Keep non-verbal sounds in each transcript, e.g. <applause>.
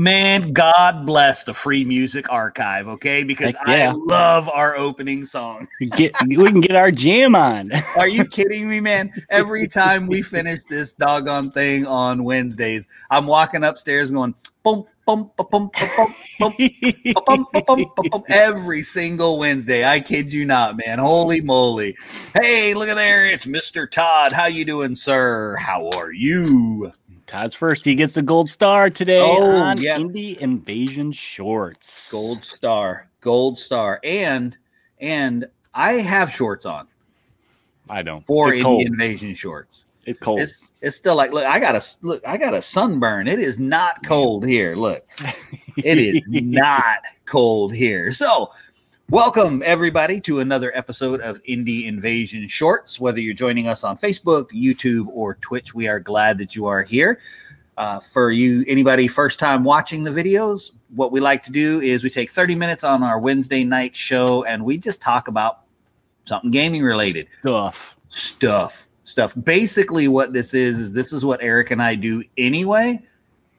Man, God bless the Free Music Archive, okay? Because Heck, yeah. I love our opening song. <laughs> get, we can get our jam on. <laughs> Are you kidding me, man? Every <laughs> time we finish this doggone thing on Wednesdays, I'm walking upstairs going, boom, every single Wednesday. I kid you not, man. Holy moly. Hey, look at there. It's Mr. Todd. How you doing, sir? How are you? Todd's first. He gets the gold star today Oh, on yeah. Indie Invasion Shorts. Gold star. Gold star. And and I have shorts on I don't. for it's cold. Invasion shorts. It's cold. It's it's still like look, I got a look, I got a sunburn. It is not cold here. Look, <laughs> it is not cold here. So, welcome everybody to another episode of Indie Invasion Shorts. Whether you're joining us on Facebook, YouTube, or Twitch, we are glad that you are here. Uh, for you, anybody first time watching the videos, what we like to do is we take 30 minutes on our Wednesday night show and we just talk about something gaming related Stuff. stuff stuff basically what this is is this is what eric and i do anyway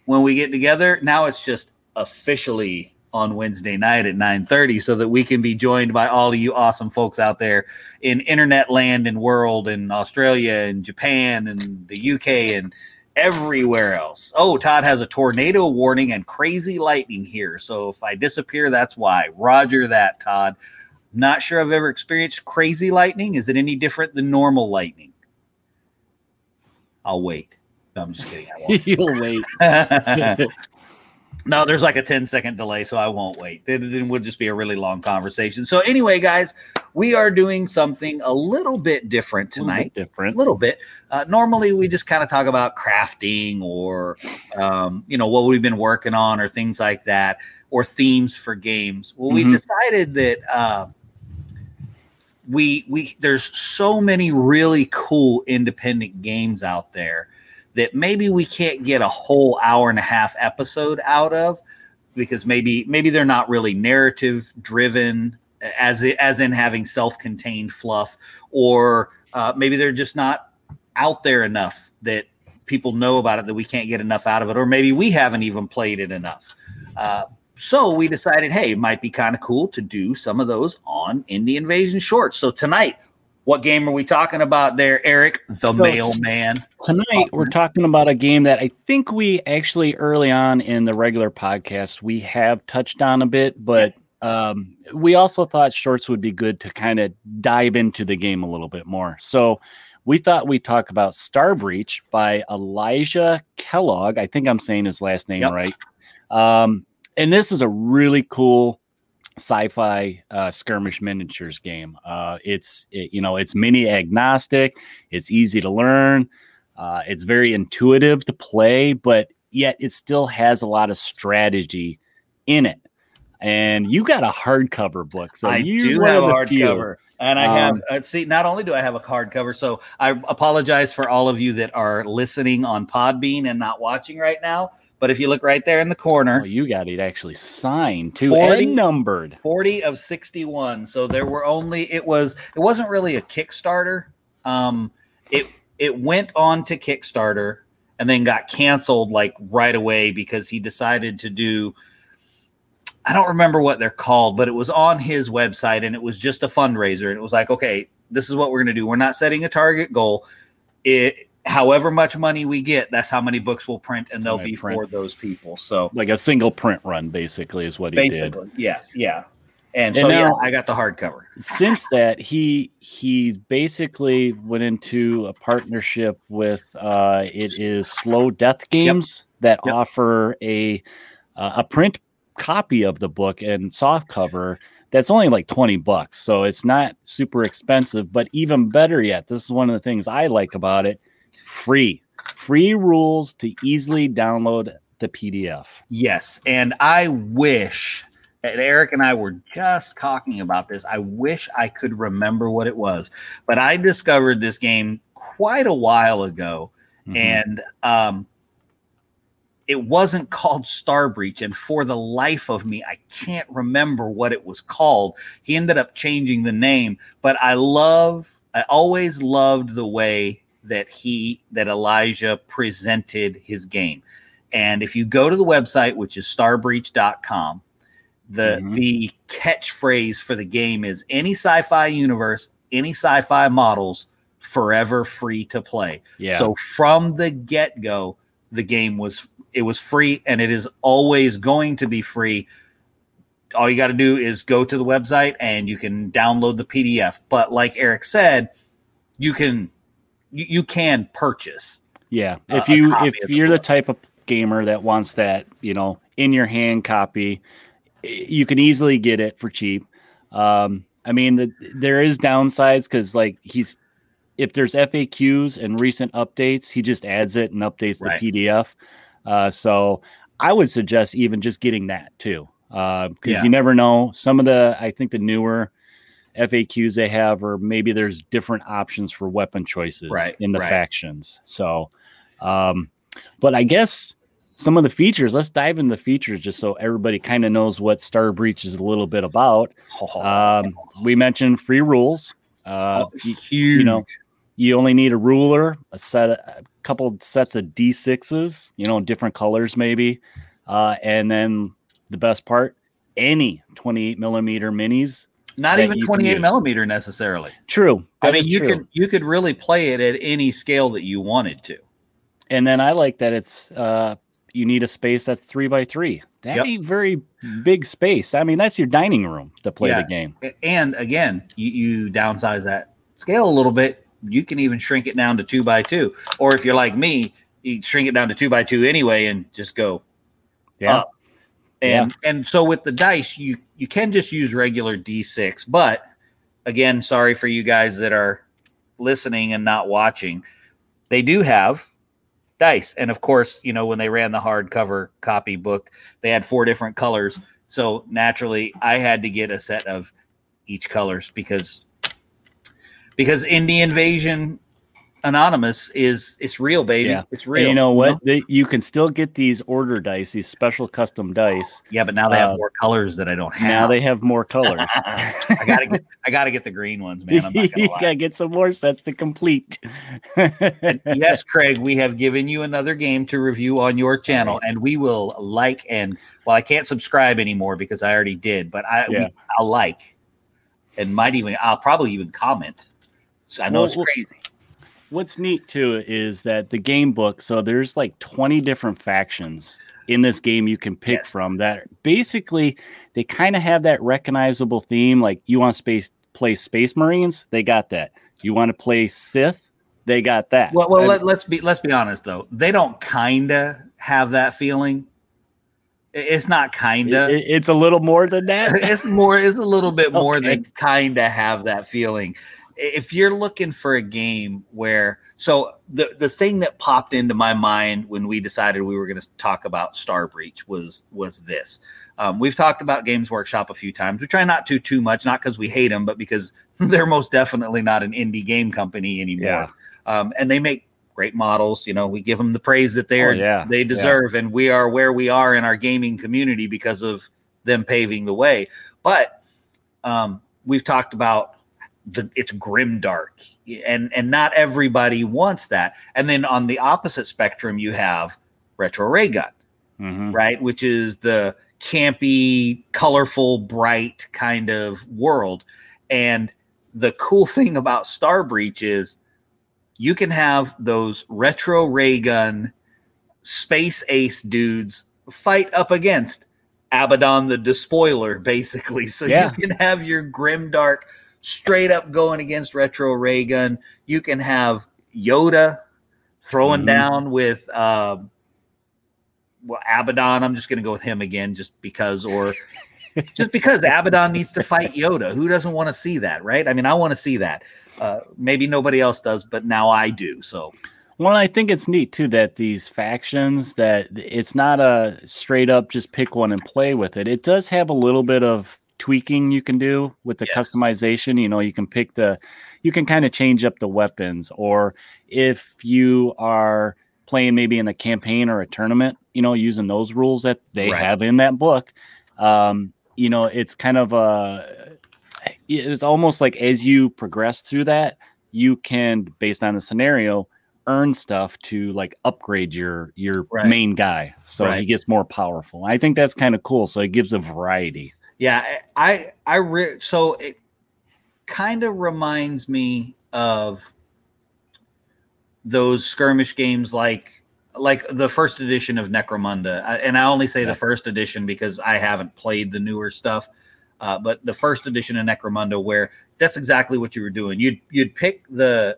when we get together now it's just officially on wednesday night at 9.30 so that we can be joined by all of you awesome folks out there in internet land and world and australia and japan and the uk and everywhere else oh todd has a tornado warning and crazy lightning here so if i disappear that's why roger that todd not sure I've ever experienced crazy lightning. Is it any different than normal lightning? I'll wait. No, I'm just kidding. I <laughs> You'll wait. <laughs> no, there's like a 10 second delay, so I won't wait. Then it would just be a really long conversation. So, anyway, guys, we are doing something a little bit different A little bit tonight. A little bit. Uh, normally, we just kind of talk about crafting or, um, you know, what we've been working on or things like that, or themes for games. Well, we Mhm. decided that uh, we we there's so many really cool independent games out there that maybe we can't get a whole hour and a half episode out of because maybe maybe they're not really narrative driven as as in having self-contained fluff or uh, maybe they're just not out there enough that people know about it that we can't get enough out of it or maybe we haven't even played it enough. Uh, so we decided hey it might be kind of cool to do some of those on indie invasion shorts. So tonight what game are we talking about there eric the So- mailman Tonight we're talking about a game that I think we actually early on in the regular podcast we have touched on a bit, but um, we also thought shorts would be good to kind of dive into the game a little bit more. So we thought we'd talk about Star Breach by Elijah Kellogg. I think I'm saying his last name Yep. right. Um, and this is a really cool sci-fi uh, skirmish miniatures game. Uh, it's it, you know it's mini agnostic. It's easy to learn. Uh, it's very intuitive to play, but yet it still has a lot of strategy in it. And you got a hardcover book, so I you do have a hardcover, and I have. Um, Uh, see, not only do I have a hardcover, so I apologize for all of you that are listening on Podbean and not watching right now. But if you look right there in the corner, Oh, you got it actually signed too 40 and numbered. 40 of 61 so there were only it was it wasn't really a kickstarter um it it went on to kickstarter and then got canceled like right away because he decided to do i don't remember what they're called but it was on his website and it was just a fundraiser and it was like okay this is what we're going to do we're not setting a target goal it however much money we get that's how many books we'll print and That's they'll be print. for those people so Like a single print run, basically, is what he did. yeah yeah and, And so yeah now- i got the hardcover since that he he basically went into a partnership with uh it is slow death games that Yep. offer a uh, a print copy of the book and soft cover that's only like 20 bucks so it's not super expensive but even better yet this is one of the things i like about it free free rules to easily download the pdf Yes, and I wish and Eric and I were just talking about this. I wish I could remember what it was, but I discovered this game quite a while ago, Mhm. and um, it wasn't called Star Breach. And for the life of me, I can't remember what it was called. He ended up changing the name, but I love, I always loved the way that he, that Elijah presented his game And if you go to the website, which is starbreach.com, the Mhm. the catchphrase for the game is any sci-fi universe, any sci-fi models, forever free to play. Yeah. So from the get-go, the game was it was free and it is always going to be free. All you got to do is go to the website and you can download the PDF. But like Eric said, you can you, you can purchase. Yeah, if a you if the you're the book. type of gamer that wants that, you know, in your hand copy, you can easily get it for cheap. Um, I mean, the, there is downsides because like he's if there's FAQs and recent updates, he just adds it and updates Right. the PDF. Uh, so I would suggest even just getting that too, Uh, because Yeah. you never know. Some of the I think the newer FAQs they have, or maybe there's different options for weapon choices Right, in the right. factions. So, um, but I guess some of the features. Let's dive into the features just so everybody kind of knows what Star Breach is a little bit about. <laughs> Um, we mentioned free rules. Uh, Oh, huge. you know, you only need a ruler, a set, a couple sets of d6s, you know, different colors maybe, uh, and then the best part, any 28 millimeter minis. not even 28 millimeter necessarily. True, I mean, you true. could you could really play it at any scale that you wanted to. and then I like that it's uh, you need a space that's three by three. That Yep. ain't very big space. I mean, that's your dining room to play Yeah. the game. And again, you, you downsize that scale a little bit. You can even shrink it down to two by two. Or if you're like me, you shrink it down to two by two anyway and just go Yeah, up. And and so with the dice, you you can just use regular D6. But again, sorry for you guys that are listening and not watching. They do have dice. And of course, you know, when they ran the hardcover copy book, they had four different colors. So naturally, I had to get a set of each colors because because Indie Invasion Anonymous is it's real, baby. Yeah. It's And real. you know what? They, you can still get these order dice, these special custom dice. Yeah, but now they have Uh, more colors that I don't have. Now they have more colors. <laughs> I gotta get I gotta get the green ones, man. I'm not <laughs> you gonna lie. gotta get some more sets to complete. <laughs> yes, Craig, we have given you another game to review on your channel, and we will like and well, I can't subscribe anymore because I already did, but I Yeah. we, I'll like and might even I'll probably even comment. So I know Well, it's crazy. What's neat too is that the game book, so there's like 20 different factions in this game you can pick Yes. from that basically they kind of have that recognizable theme. Like you want to space play Space Marines, they got that. You want to play Sith, they got that. Well, well let, let's be let's be honest though. They don't kinda have that feeling. It's not kinda. it- it's a little more than that. <laughs> it's more it's a little bit <laughs> more Okay. than kind of have that feeling if you're looking for a game where so the the thing that popped into my mind when we decided we were going to talk about star breach was was this um, we've talked about games workshop a few times we try not to too much not because we hate them but because <laughs> they're most definitely not an indie game company anymore Yeah. um, and they make great models you know we give them the praise that they're Oh, yeah. they Yeah. deserve and we are where we are in our gaming community because of them paving the way but um, we've talked about the it's grim dark and and not everybody wants that and then on the opposite spectrum you have retro ray gun Mhm. right which is the campy colorful bright kind of world and the cool <laughs> thing about star breach is you can have those retro ray gun space ace dudes fight up against abaddon the despoiler <laughs> basically so Yeah. you can have your grim dark straight up going against retro ray gun you can have yoda throwing Mhm. down with um well, Abaddon. I'm just going to go with him again, just because, or <laughs> just because Abaddon needs to fight Yoda. Who doesn't want to see that, right? I mean, I want to see that. Uh, maybe nobody else does, but now I do. So Well, I think it's neat too that these factions that it's not a straight up just pick one and play with it. It does have a little bit of tweaking you can do with the Yes. customization. You know, you can pick the you can kind of change up the weapons or if you are playing maybe in a campaign or a tournament, you know, using those rules that they Right. have in that book. Um, you know, it's kind of a it's almost like as you progress through that, you can based on the scenario earn stuff to like upgrade your your Right. main guy, so he gets more powerful. I think that's kind of cool. So it gives a variety. Yeah, I I re- so it kind of reminds me of those skirmish games like like the first edition of Necromunda, I- and I only say Yeah. the first edition because I haven't played the newer stuff. Uh, but the first edition of Necromunda, where that's exactly what you were doing. You'd you'd pick the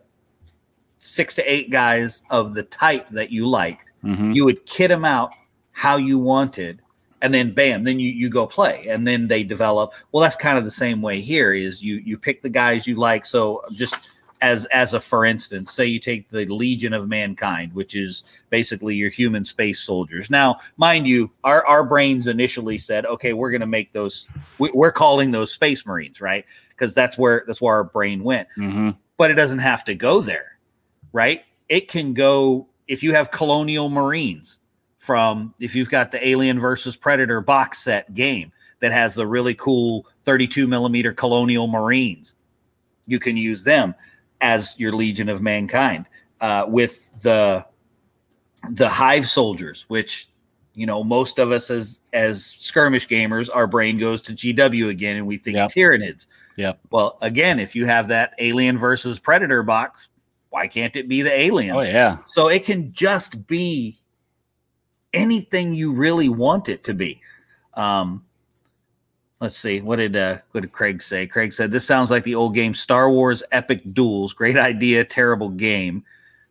six to eight guys of the type that you liked, Mhm. you would kit them out how you wanted and then bam then you you go play. And then they develop well that's kind of the same way here is you you pick the guys you like. So just as as a for instance say you take the legion of mankind which is basically your human space soldiers. Now mind you our our brains initially said okay we're going to make those we, we're calling those space marines right? Because that's where that's where our brain went. Mhm. but it doesn't have to go there, right? It can go if you have colonial marines from if you've got the Alien versus Predator box set game that has the really cool 32 millimeter colonial marines, you can use them as your Legion of Mankind uh, with the the Hive soldiers, which you know most of us as as skirmish gamers, our brain goes to GW again, and we think Yep. Tyranids. Yep. Well, again, if you have that Alien versus Predator box, why can't it be the aliens? Oh yeah. So it can just be anything you really want it to be. Um, let's see, what did uh, what did Craig say? Craig said this sounds like the old game Star Wars Epic Duels. Great idea, terrible game,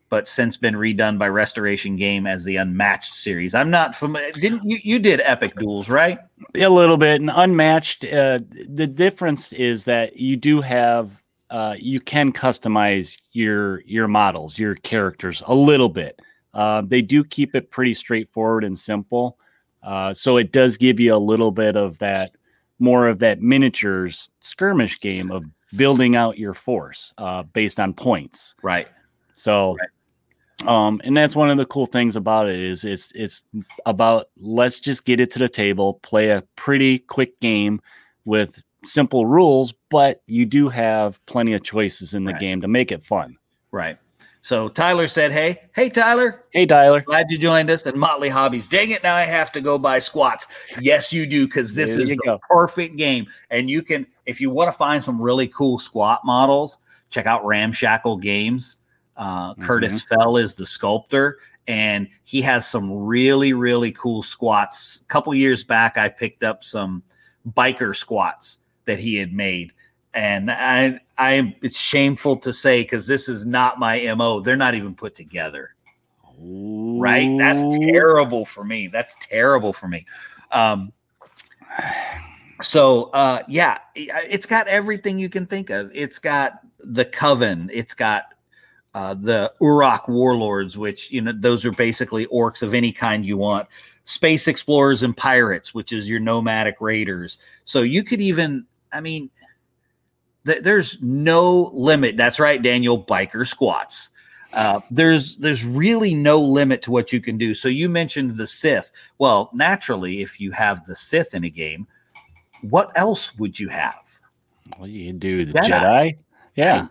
but since been redone by Restoration Game as the Unmatched series. I'm not familiar. Didn't you? You did Epic Duels, right? a little bit and unmatched uh, the difference is that you do have uh, you can customize your your models your characters a little bit uh, they do keep it pretty straightforward and simple uh, so it does give you a little bit of that more of that miniatures skirmish game of building out your force uh, based on points Right. so, um, and that's one of the cool things about it is it's it's about let's just get it to the table, play a pretty quick game with simple rules, but you do have plenty of choices in the Right. game to make it fun. Right. So Tyler said, "Hey, hey, Tyler, Hey, Tyler. glad you joined us." And Motley Hobbies, dang it, now I have to go buy squats. Yes, you do, because this There is the go. perfect game. And you can, if you want to find some really cool squat models, check out Ramshackle Games. Uh, Curtis Fell is the sculptor, and he has some really, really cool squats. A couple years back, I picked up some biker squats that he had made and I, I, it's shameful to say because this is not my mo. They're not even put together, right? That's terrible for me. That's terrible for me. Um, so, uh, yeah, it's got everything you can think of. It's got the coven. It's got uh, the Urok warlords, which you know those are basically orcs of any kind you want. Space explorers and pirates, which is your nomadic raiders. So you could even, I mean, th- there's no limit. That's right, Daniel. Biker squats. Uh, there's there's really no limit to what you can do. So you mentioned the Sith. Well, naturally, if you have the Sith in a game, what else would you have? Well, you do? The Jedi. Jedi? Yeah.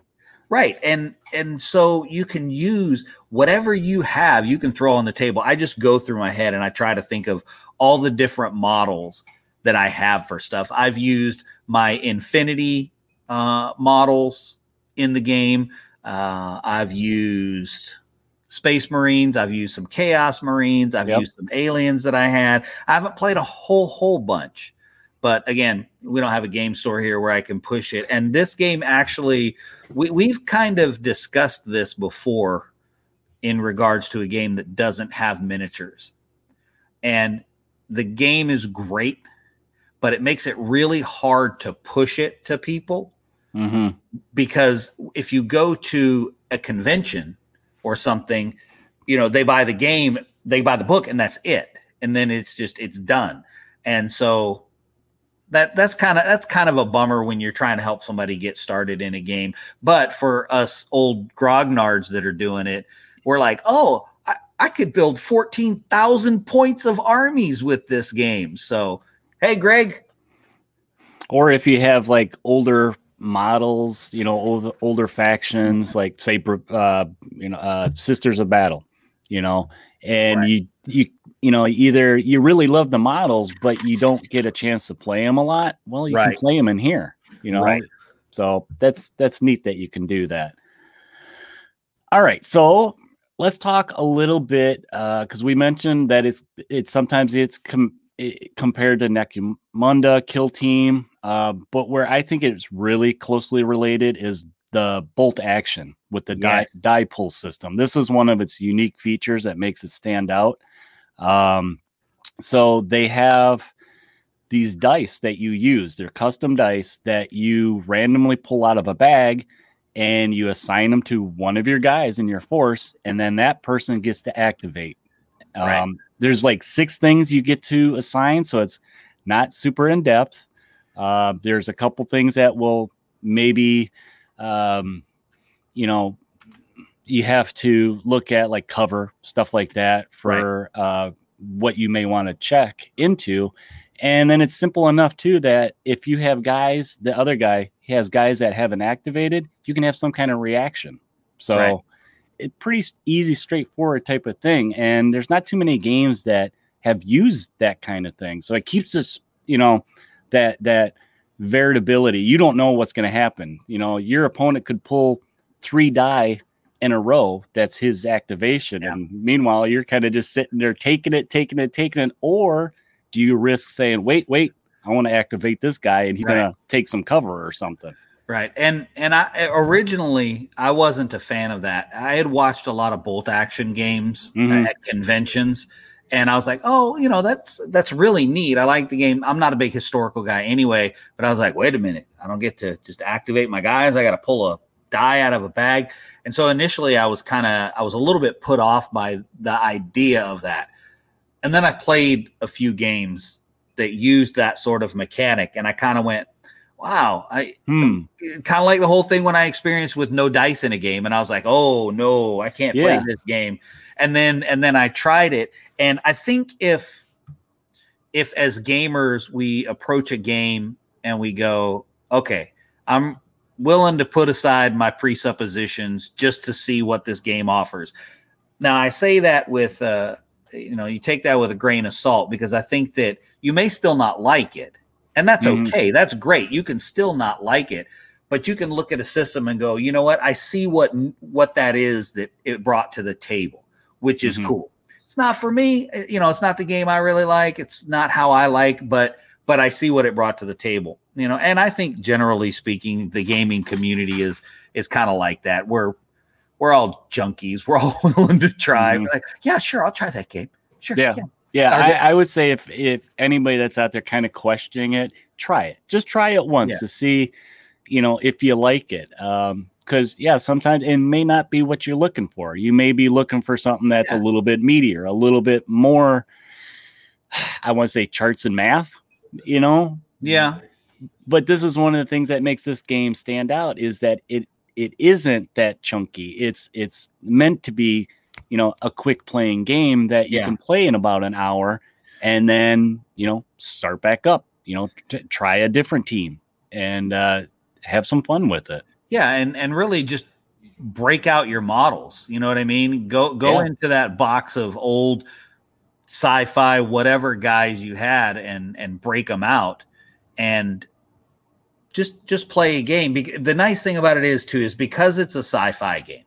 Right. And and so you can use whatever you have, you can throw on the table. I just go through my head and I try to think of all the different models that I have for stuff. I've used my Infinity uh, models in the game. Uh, I've used Space Marines. I've used some Chaos Marines. I've Yep. used some aliens that I had. I haven't played a whole whole bunch, but again, we don't have a game store here where I can push it. And this game actually, we, we've kind of discussed this before in regards to a game that doesn't have miniatures. And the game is great, but it makes it really hard to push it to people hmm because if you go to a convention or something, you know, they buy the game, they buy the book, and that's it. And then it's just it's done. And so that that's kind of that's kind of a bummer when you're trying to help somebody get started in a game. But for us old grognards that are doing it, we're like, oh, I, I could build 14,000 points of armies with this game. So hey, Greg, Or if you have like older models, you know, older, older factions like say, uh, you know, uh, Sisters of Battle, you know, and right. you you you know either you really love the models, but you don't get a chance to play them a lot. Well, you right. can play them in here, you know. Right. So that's that's neat that you can do that. All right, so let's talk a little bit uh, because uh, we mentioned that it's it's sometimes it's com- it, compared to Necromunda Kill Team, uh, but where I think it's really closely related is the bolt action with the yes. die, pull system. This is one of its unique features that makes it stand out. Um, so they have these dice that you use. They're custom dice that you randomly pull out of a bag and you assign them to one of your guys in your force, and then that person gets to activate. Right. Um, there's like six things you get to assign, so it's not super in depth. Uh, there's a couple things that will maybe, um, you know, you have to look at like cover stuff like that for right. uh, what you may want to check into. And then it's simple enough too that if you have guys, the other guy has guys that haven't activated, you can have some kind of reaction. So right. it's pretty easy, straightforward type of thing. And there's not too many games that have used that kind of thing. So it keeps us, you know, that that variability. You don't know what's going to happen. You know, your opponent could pull three die in a row. That's his activation. Yeah. And meanwhile, you're kind of just sitting there taking it, taking it, taking it. Or do you risk saying, wait, wait, I want to activate this guy and he's right. going to take some cover or something? Right. And and I originally I wasn't a fan of that. I had watched a lot of bolt action games mm-hmm. at conventions and I was like, "Oh, you know, that's that's really neat. I like the game. I'm not a big historical guy anyway, but I was like, "Wait a minute. I don't get to just activate my guys. I got to pull a die out of a bag." And so initially I was kind of I was a little bit put off by the idea of that. And then I played a few games that used that sort of mechanic and I kind of went, wow, I hmm. kind of like the whole thing when I experienced with no dice in a game, and I was like, oh no, I can't yeah. play this game. And then and then I tried it, and I think if if as gamers we approach a game and we go, okay, I'm willing to put aside my presuppositions just to see what this game offers. Now I say that with uh, you know, you take that with a grain of salt because I think that you may still not like it. And that's mm-hmm. okay. That's great. You can still not like it, but you can look at a system and go, you know what? I see what what that is that it brought to the table, which is mm-hmm. cool. It's not for me, eh, you know, it's not the game I really like. It's not how I like, but but I see what it brought to the table. You know, and I think generally speaking, the gaming community is is kind of like that. We're we're all junkies. <laughs> We're all willing to try. Mm-hmm. Like, yeah, sure, I'll try that game. Sure. Yeah. yeah. Yeah, I, I, would say if if anybody that's out there kind of questioning it, try it. Just try it once yeah. to see, you know, if you like it. Um, because yeah, sometimes it may not be what you're looking for. You may be looking for something that's yeah. a little bit meatier, a little bit more. I want to say charts and math, you know. Yeah. But this is one of the things that makes this game stand out is that it it isn't that chunky. It's it's meant to be you know a quick playing game that you yeah. can play in about an hour and then you know start back up you know t- try a different team and uh, have some fun with it yeah and and really just break out your models you know what i mean go go yeah. into that box of old sci-fi whatever guys you had and and break them out and just just play a game the nice thing about it is too is because it's a sci-fi game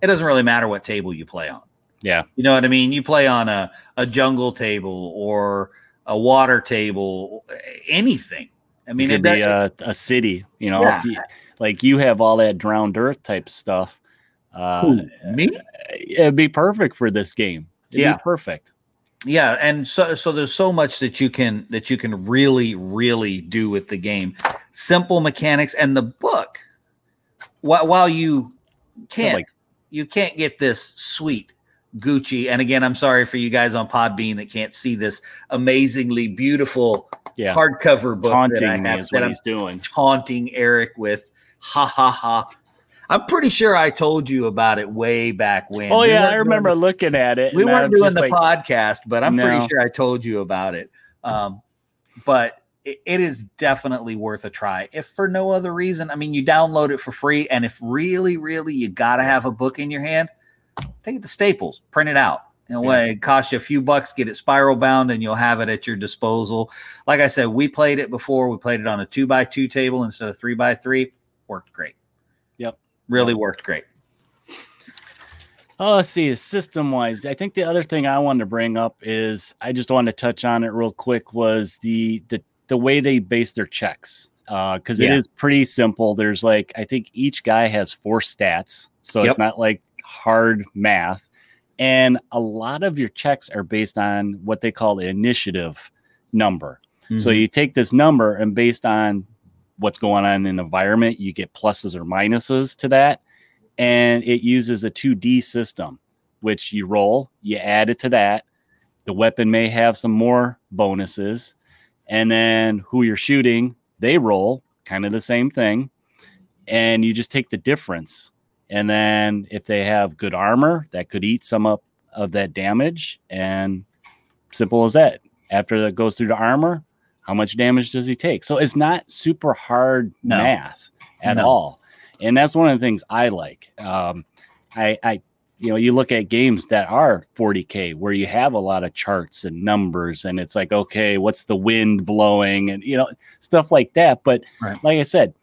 it doesn't really matter what table you play on. Yeah. You know what I mean? You play on a, a jungle table or a water table, anything. I mean, it could be a, a, city, you know, yeah. you, like you have all that drowned earth type stuff. Uh, me? It'd be perfect for this game. It'd yeah. perfect. Yeah, and so so there's so much that you can that you can really really do with the game. Simple mechanics and the book. While while you can't like you can't get this sweet Gucci. And again, I'm sorry for you guys on Podbean that can't see this amazingly beautiful yeah. hardcover book taunting that I have, is what he's I'm doing. Taunting Eric with ha ha ha. I'm pretty sure I told you about it way back when. Oh we yeah, I remember looking at it. We weren't doing the like, podcast, but I'm no. pretty sure I told you about it. Um, but it, it is definitely worth a try. If for no other reason, I mean, you download it for free, and if really, really you got to have a book in your hand, take it to Staples, print it out. In a way, it costs you a few bucks, get it spiral bound, and you'll have it at your disposal. Like I said, we played it before. We played it on a two by two table instead of three by three. Worked great. Yep. Really worked great. Oh, let's see, system wise, I think the other thing I wanted to bring up is I just wanted to touch on it real quick was the the the way they base their checks. Uh, because it Yeah. is pretty simple. There's like I think each guy has four stats, so Yep. it's not like hard math. And a lot of your checks are based on what they call the initiative number. So Mhm. you take this number and based on what's going on in the environment, you get pluses or minuses to that. And it uses a 2D system, which you roll, you add it to that. The weapon may have some more bonuses. And then who you're shooting, they roll kind of the same thing. And you just take the difference. And then if they have good armor, that could eat some up of that damage. And simple as that. After that goes through the armor, how much damage does he take? So it's not super hard No. math at No. all. And that's one of the things I like. Um, I, I, you know, you look at games that are 40K where you have a lot of charts and numbers, and it's like, okay, what's the wind blowing and, you know, stuff like that. But Right. like I said,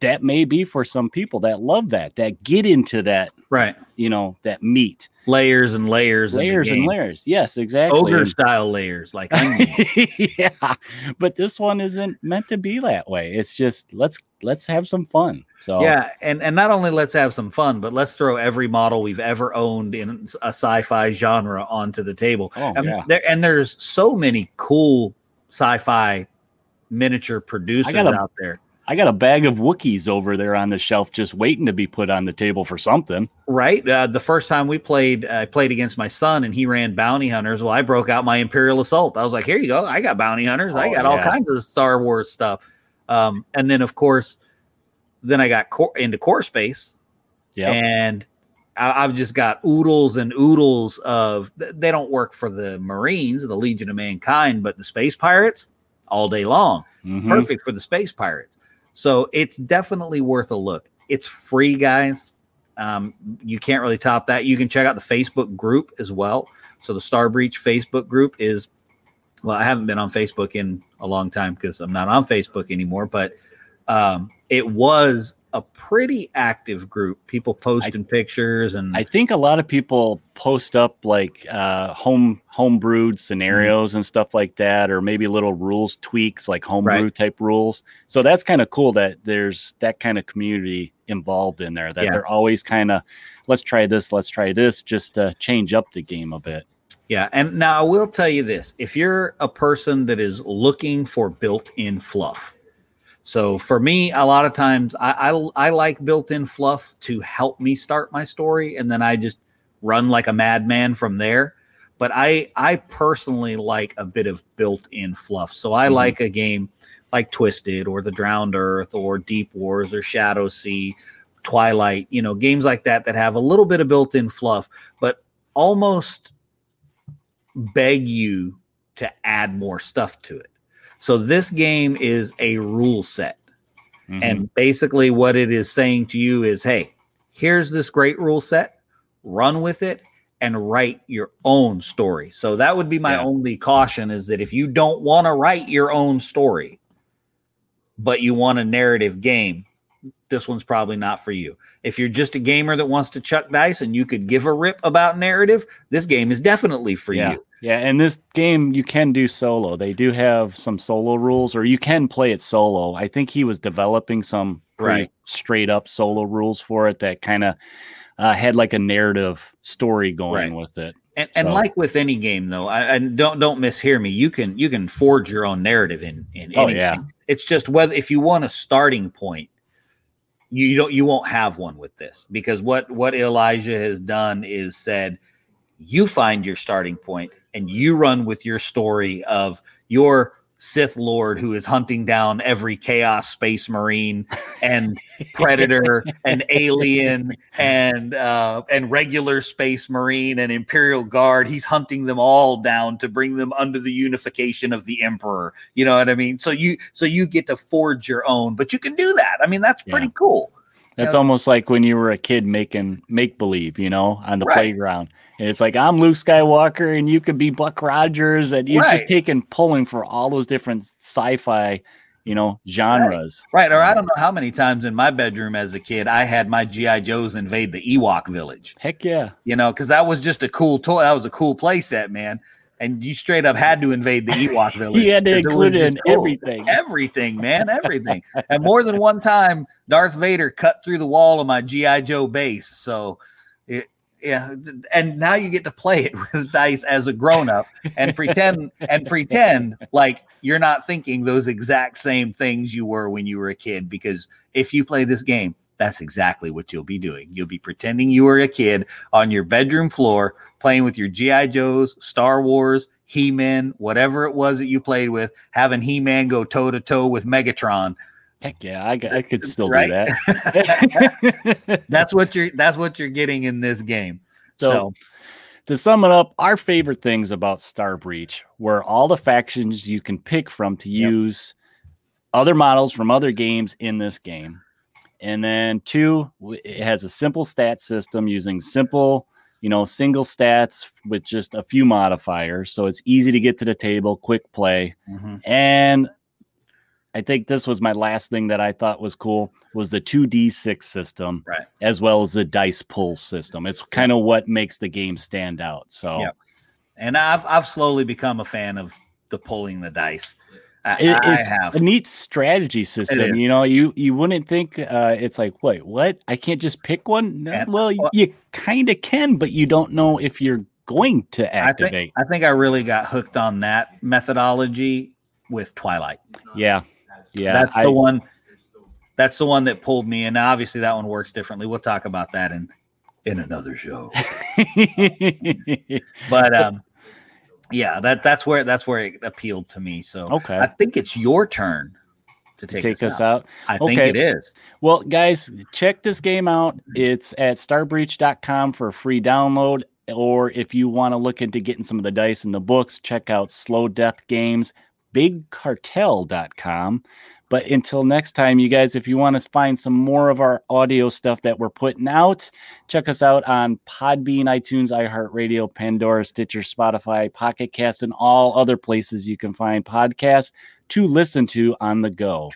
that may be for some people that love that, that get into that, right you know, that meat, layers and layers, layers and layers. Yes, exactly. ogre style layers, like <laughs> yeah, but this one isn't meant to be that way. It's just let's let's have some fun. So Yeah, and and not only let's have some fun, but let's throw every model we've ever owned in a sci-fi genre onto the table. Oh, and, yeah. there, and there's so many cool sci-fi miniature producers a- out there. I got a bag of Wookiees over there on the shelf, just waiting to be put on the table for something. Right. Uh, the first time we played, I played against my son, and he ran bounty hunters. Well, I broke out my Imperial Assault. I was like, "Here you go! I got bounty hunters. I Oh, got all kinds of Star Wars stuff." Um, and then, of course, then I got core, into core space, Yeah, and I, I've just got oodles and oodles of. th- They don't work for the Marines, the Legion of Mankind, but the space pirates all day long. Mhm. Perfect for the space pirates. So it's definitely worth a look. It's free, guys. Um, you can't really top that. You can check out the Facebook group as well. So the Star Breach Facebook group is. Well, I haven't been on Facebook in a long time because I'm not on Facebook anymore, but um, it was a pretty active group. People posting pictures and I think a lot of people post up like uh, home home brewed scenarios and stuff like that, or maybe little rules tweaks like homebrew Right. type rules. So that's kind of cool that there's that kind of community involved in there. That Yeah. they're always kind of let's try this, let's try this, just to change up the game a bit. Yeah, and now I will tell you this: if you're a person that is looking for built-in fluff, so for me, a lot of times I I, I like built-in fluff to help me start my story, and then I just run like a madman from there. But I I personally like a bit of built-in fluff, so I Mhm. like a game like Twisted or The Drowned Earth or Deep Wars or Shadow Sea, Twilight, you know, games like that that have a little bit of built-in fluff, but almost beg you to add more stuff to it. So this game is a rule set. Mhm. And basically what it is saying to you is, hey, here's this great rule set, run with it and write your own story. So that would be my Yeah. only caution is that if you don't want to write your own story, but you want a narrative game, this one's probably not for you. If you're just a gamer that wants to chuck dice and you could give a rip about narrative, this game is definitely for yeah. you. Yeah, and this game you can do solo. They do have some solo rules, or you can play it solo. I think he was developing some Right. straight up solo rules for it that kind of uh, had like a narrative story going Right. with it. And, and like with any game, though, I, and don't don't mishear me. You can you can forge your own narrative in in Oh, anything. yeah. It's just whether if you want a starting point, you, you don't you won't have one with this because what what Elijah has done is said, you find your starting point and you run with your story of your Sith Lord who is hunting down every Chaos Space Marine and <laughs> Predator and Alien and uh, and regular Space Marine and Imperial Guard. He's hunting them all down to bring them under the unification of the Emperor. You know what I mean? So you so you get to forge your own, but you can do that. I mean, that's pretty Yeah. cool. That's Yeah. almost like when you were a kid making make believe, you know, on the Right. playground. And it's like I'm Luke Skywalker and you could be Buck Rogers, and you're Right. just taking pulling for all those different sci-fi, you know, genres. Right. Or I don't know how many times in my bedroom as a kid I had my GI Joes invade the Ewok village. Heck yeah. You know, because that was just a cool toy. That was a cool playset, man. And you straight up had to invade the Ewok <laughs> village. He had to include in cool. Oh, everything. Everything, man, everything. and more than one time, Darth Vader cut through the wall of my GI Joe base. So, it, yeah, and now you get to play it <laughs> with dice as a grown up and pretend and pretend like you're not thinking those exact same things you were when you were a kid. Because if you play this game, that's exactly what you'll be doing. You'll be pretending you were a kid on your bedroom floor playing with your GI Joes, Star Wars, He Man, whatever it was that you played with, having He Man go toe to toe with Megatron. Heck yeah. I could still Right? do that. <laughs> <laughs> That's what you're. That's what you're getting in this game. So, So- to sum it up, our favorite things about Star Breach were all the factions you can pick from to Yep. use other models from other games in this game. And then two, it has a simple stat system using simple, you know, single stats with just a few modifiers. So it's easy to get to the table, quick play. Mm-hmm. And I think this was my last thing that I thought was cool was the 2D6 system Right. as well as the dice pull system. It's kind of what makes the game stand out. So Yep. And I've I've slowly become a fan of the pulling the dice. I, it- I it's have. a neat strategy system. You know, you you wouldn't think uh, it's like, wait, what? I can't just pick one. No, And- well, well- you kind of can, but you don't know if you're going to I activate. think I think I really got hooked on that methodology with Twilight. yeah, yeah. that's I- the one. That's the one that pulled me, and obviously that one works differently. We'll talk about that in in another show. <laughs> But um, yeah, that that's where that's where it appealed to me. So okay. I think it's your turn to to take, take us out. I think it is. Well, guys, check this game out. It's at starbreach.com for a free download. Or if you want to look into getting some of the dice and the books, check out Slow Death Games, bigcartel.com. But until next time, you guys, if you want to find some more of our audio stuff that we're putting out, check us out on Podbean, iTunes, iHeartRadio, Pandora, Stitcher, Spotify, Pocket Cast, and all other places you can find podcasts to listen to on the go.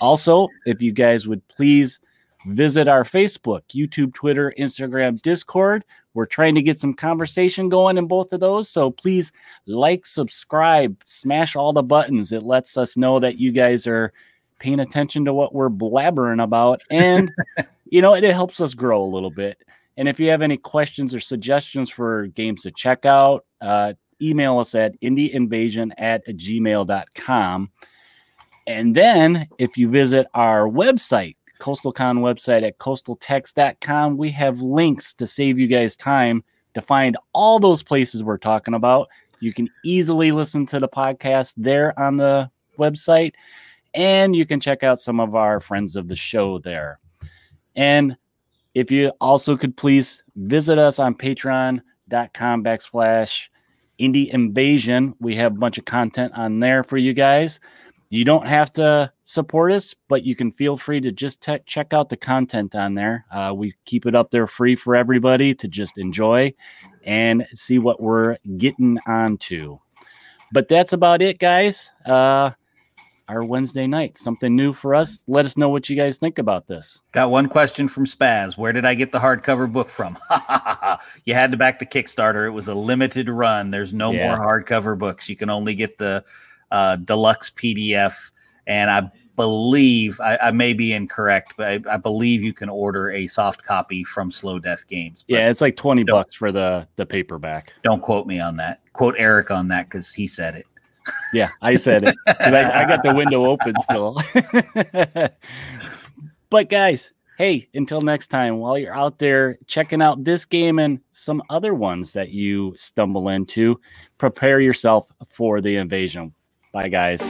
Also, if you guys would please visit our Facebook, YouTube, Twitter, Instagram, Discord. We're trying to get some conversation going in both of those. So please like, subscribe, smash all the buttons. It lets us know that you guys are paying attention to what we're blabbering about. And, <laughs> you know, it, it helps us grow a little bit. And if you have any questions or suggestions for games to check out, uh, email us at indieinvasion at gmail.com. And then if you visit our website, CoastalCon website at coastaltext.com, we have links to save you guys time to find all those places we're talking about. You can easily listen to the podcast there on the website, and you can check out some of our friends of the show there. And if you also could please visit us on patreon.com backslash indie invasion. We have a bunch of content on there for you guys. You don't have to support us, but you can feel free to just te- check out the content on there. Uh, we keep it up there free for everybody to just enjoy and see what we're getting onto. But that's about it, guys. Uh, our Wednesday night, something new for us. Let us know what you guys think about this. Got one question from Spaz. Where did I get the hardcover book from? <laughs> you had to back the Kickstarter. It was a limited run. There's no Yeah. more hardcover books. You can only get the uh, deluxe PDF. And I believe, I, I may be incorrect, but I, I believe you can order a soft copy from Slow Death Games. But Yeah, it's like 20 bucks for the the paperback. Don't quote me on that. Quote Eric on that because he said it. Yeah, I said it I, I got the window <laughs> open still. <laughs> but guys, hey, until next time, while you're out there checking out this game and some other ones that you stumble into, prepare yourself for the invasion. Bye, guys.